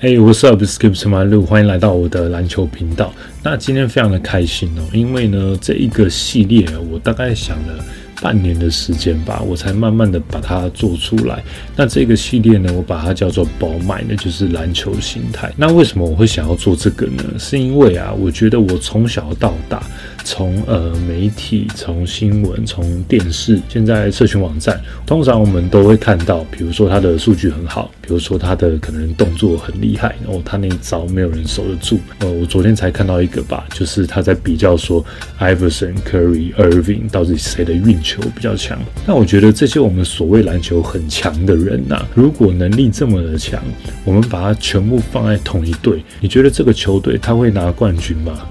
Hey, what's up? Skip to my 路，欢迎来到我的篮球频道。那今天非常的开心哦，因为呢，这一个系列我大概想了半年的时间吧，我才慢慢的把它做出来。那这个系列呢，我把它叫做“宝买”，那，就是篮球心态。那为什么我会想要做这个呢？是因为啊，我觉得我从小到大。从呃媒体、从新闻、从电视，现在社群网站，通常我们都会看到，比如说他的数据很好，比如说他的可能动作很厉害，然哦，他那一招没有人守得住。呃，我昨天才看到一个吧，就是他在比较说，Iverson、Curry、Irving 到底谁的运球比较强。那我觉得这些我们所谓篮球很强的人呐，如果能力这么的强，我们把它全部放在同一队，你觉得这个球队他会拿冠军吗？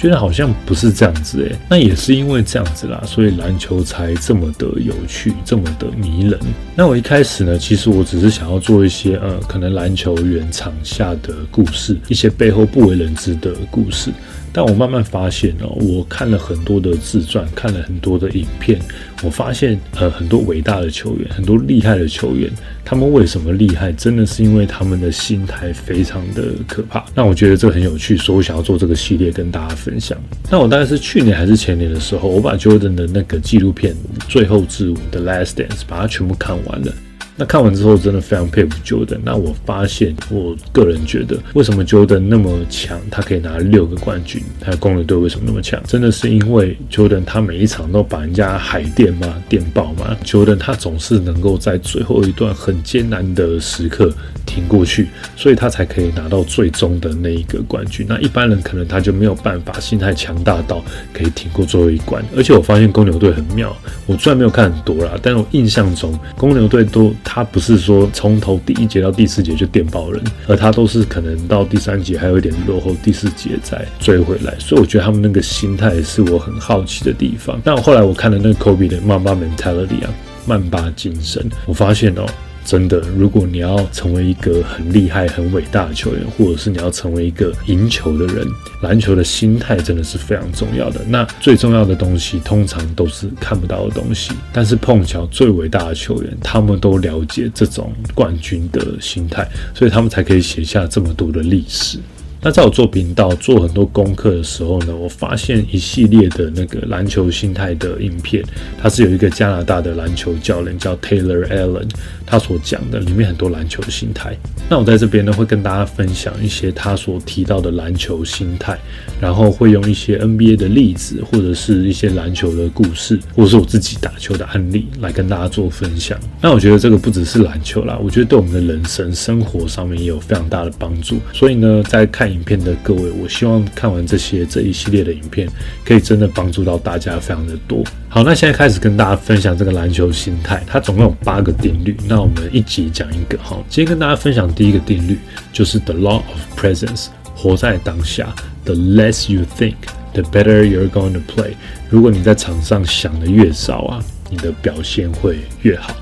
觉得好像不是这样子诶，那也是因为这样子啦，所以篮球才这么的有趣，这么的迷人。那我一开始呢，其实我只是想要做一些呃，可能篮球员场下的故事，一些背后不为人知的故事。但我慢慢发现哦，我看了很多的自传，看了很多的影片，我发现呃很多伟大的球员，很多厉害的球员，他们为什么厉害？真的是因为他们的心态非常的可怕。那我觉得这个很有趣，所以我想要做这个系列跟大家分享。那我大概是去年还是前年的时候，我把 Jordan 的那个纪录片《最后之舞》的 Last Dance 把它全部看完了。那看完之后，真的非常佩服 Jordan。那我发现，我个人觉得，为什么 Jordan 那么强，他可以拿六个冠军？他的公牛队为什么那么强？真的是因为 Jordan 他每一场都把人家海电吗？电爆吗？Jordan 他总是能够在最后一段很艰难的时刻挺过去，所以他才可以拿到最终的那一个冠军。那一般人可能他就没有办法，心态强大到可以挺过最后一关。而且我发现公牛队很妙，我虽然没有看很多啦，但我印象中公牛队都。他不是说从头第一节到第四节就电爆人，而他都是可能到第三节还有一点落后，第四节再追回来。所以我觉得他们那个心态是我很好奇的地方。那后来我看了那个 Kobe 的曼巴 mentality 啊，曼巴精神，我发现哦。真的，如果你要成为一个很厉害、很伟大的球员，或者是你要成为一个赢球的人，篮球的心态真的是非常重要的。那最重要的东西，通常都是看不到的东西。但是碰巧最伟大的球员，他们都了解这种冠军的心态，所以他们才可以写下这么多的历史。那在我做频道、做很多功课的时候呢，我发现一系列的那个篮球心态的影片，它是有一个加拿大的篮球教练叫 Taylor Allen，他所讲的里面很多篮球心态。那我在这边呢会跟大家分享一些他所提到的篮球心态，然后会用一些 NBA 的例子，或者是一些篮球的故事，或者是我自己打球的案例来跟大家做分享。那我觉得这个不只是篮球啦，我觉得对我们的人生、生活上面也有非常大的帮助。所以呢，在看。影片的各位，我希望看完这些这一系列的影片，可以真的帮助到大家非常的多。好，那现在开始跟大家分享这个篮球心态，它总共有八个定律。那我们一集讲一个哈。今天跟大家分享第一个定律，就是 The Law of Presence，活在当下。The less you think, the better you're going to play。如果你在场上想的越少啊，你的表现会越好。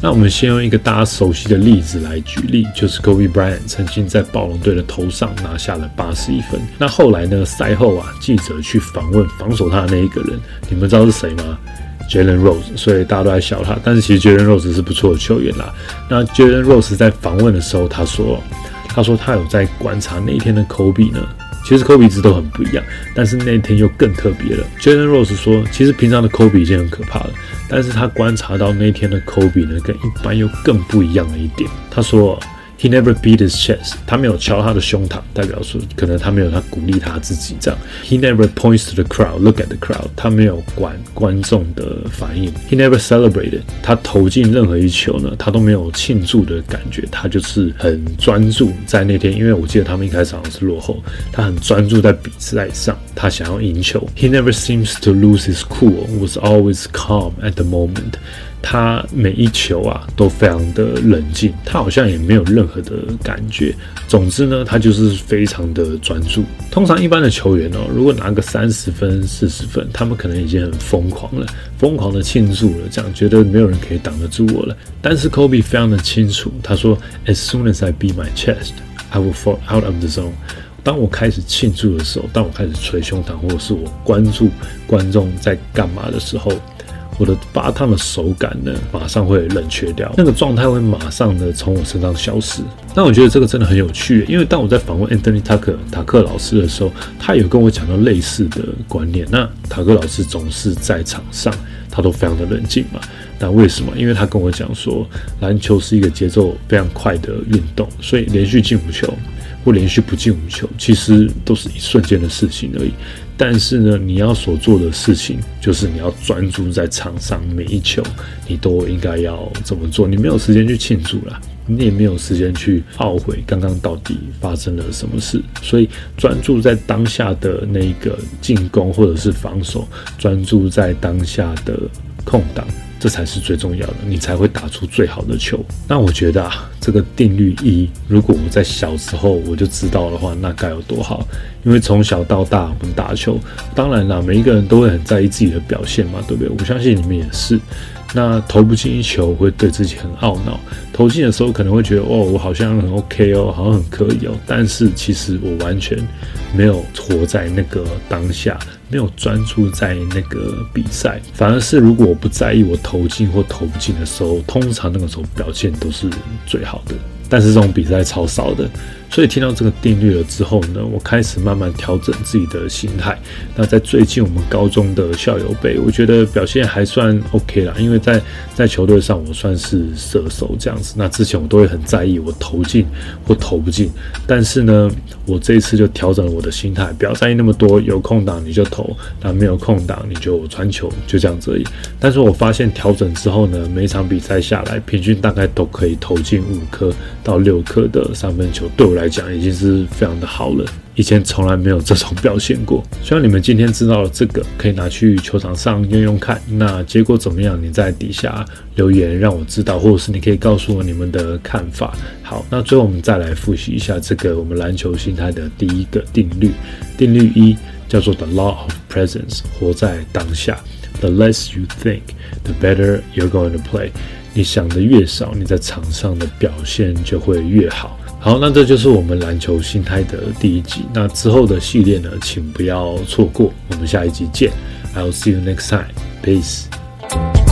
那我们先用一个大家熟悉的例子来举例，就是 Kobe Bryant 曾经在暴龙队的头上拿下了八十一分。那后来呢？赛后啊，记者去访问防守他的那一个人，你们知道是谁吗？Jalen Rose。所以大家都在笑他，但是其实 Jalen Rose 是不错的球员啦。那 Jalen Rose 在访问的时候，他说：“他说他有在观察那一天的 Kobe 呢。”其实科比一直都很不一样，但是那天又更特别了。Jalen Rose 说，其实平常的科比已经很可怕了，但是他观察到那天的科比呢，跟一般又更不一样了一点。他说。He never beat his chest，他没有敲他的胸膛，代表说可能他没有他鼓励他自己这样。He never points to the crowd，look at the crowd，他没有管观众的反应。He never celebrated，他投进任何一球呢，他都没有庆祝的感觉，他就是很专注在那天。因为我记得他们一开始好像是落后，他很专注在比赛上，他想要赢球。He never seems to lose his cool，was always calm at the moment。他每一球啊都非常的冷静，他好像也没有任何的感觉。总之呢，他就是非常的专注。通常一般的球员哦，如果拿个三十分、四十分，他们可能已经很疯狂了，疯狂的庆祝了，这样觉得没有人可以挡得住我了。但是 Kobe 非常的清楚，他说：“As soon as I beat my chest, I will fall out of the zone。”当我开始庆祝的时候，当我开始捶胸膛，或者是我关注观众在干嘛的时候。我的发烫的手感呢，马上会冷却掉，那个状态会马上的从我身上消失。但我觉得这个真的很有趣，因为当我在访问 Anthony Tucker 塔克老师的时候，他有跟我讲到类似的观念。那塔克老师总是在场上，他都非常的冷静嘛。那为什么？因为他跟我讲说，篮球是一个节奏非常快的运动，所以连续进五球或连续不进五球，其实都是一瞬间的事情而已。但是呢，你要所做的事情就是你要专注在场上每一球，你都应该要怎么做？你没有时间去庆祝了，你也没有时间去懊悔刚刚到底发生了什么事。所以专注在当下的那个进攻或者是防守，专注在当下的空档。这才是最重要的，你才会打出最好的球。那我觉得啊，这个定律一，如果我在小时候我就知道的话，那该有多好！因为从小到大我们打球，当然啦，每一个人都会很在意自己的表现嘛，对不对？我相信你们也是。那投不进一球会对自己很懊恼，投进的时候可能会觉得哦，我好像很 OK 哦，好像很可以哦。但是其实我完全没有活在那个当下，没有专注在那个比赛，反而是如果我不在意我投进或投不进的时候，通常那个时候表现都是最好的。但是这种比赛超少的。所以听到这个定律了之后呢，我开始慢慢调整自己的心态。那在最近我们高中的校友杯，我觉得表现还算 OK 啦，因为在在球队上我算是射手这样子。那之前我都会很在意我投进或投不进，但是呢，我这一次就调整了我的心态，不要在意那么多，有空档你就投，那没有空档你就传球，就这样子而已。但是我发现调整之后呢，每场比赛下来，平均大概都可以投进五颗到六颗的三分球，对我。来讲已经是非常的好了，以前从来没有这种表现过。希望你们今天知道了这个，可以拿去球场上用用看。那结果怎么样？你在底下留言让我知道，或者是你可以告诉我你们的看法。好，那最后我们再来复习一下这个我们篮球心态的第一个定律。定律一叫做 The Law of Presence，活在当下。The less you think, the better you're going to play。你想的越少，你在场上的表现就会越好。好，那这就是我们篮球心态的第一集。那之后的系列呢，请不要错过。我们下一集见。I'll see you next time. Peace.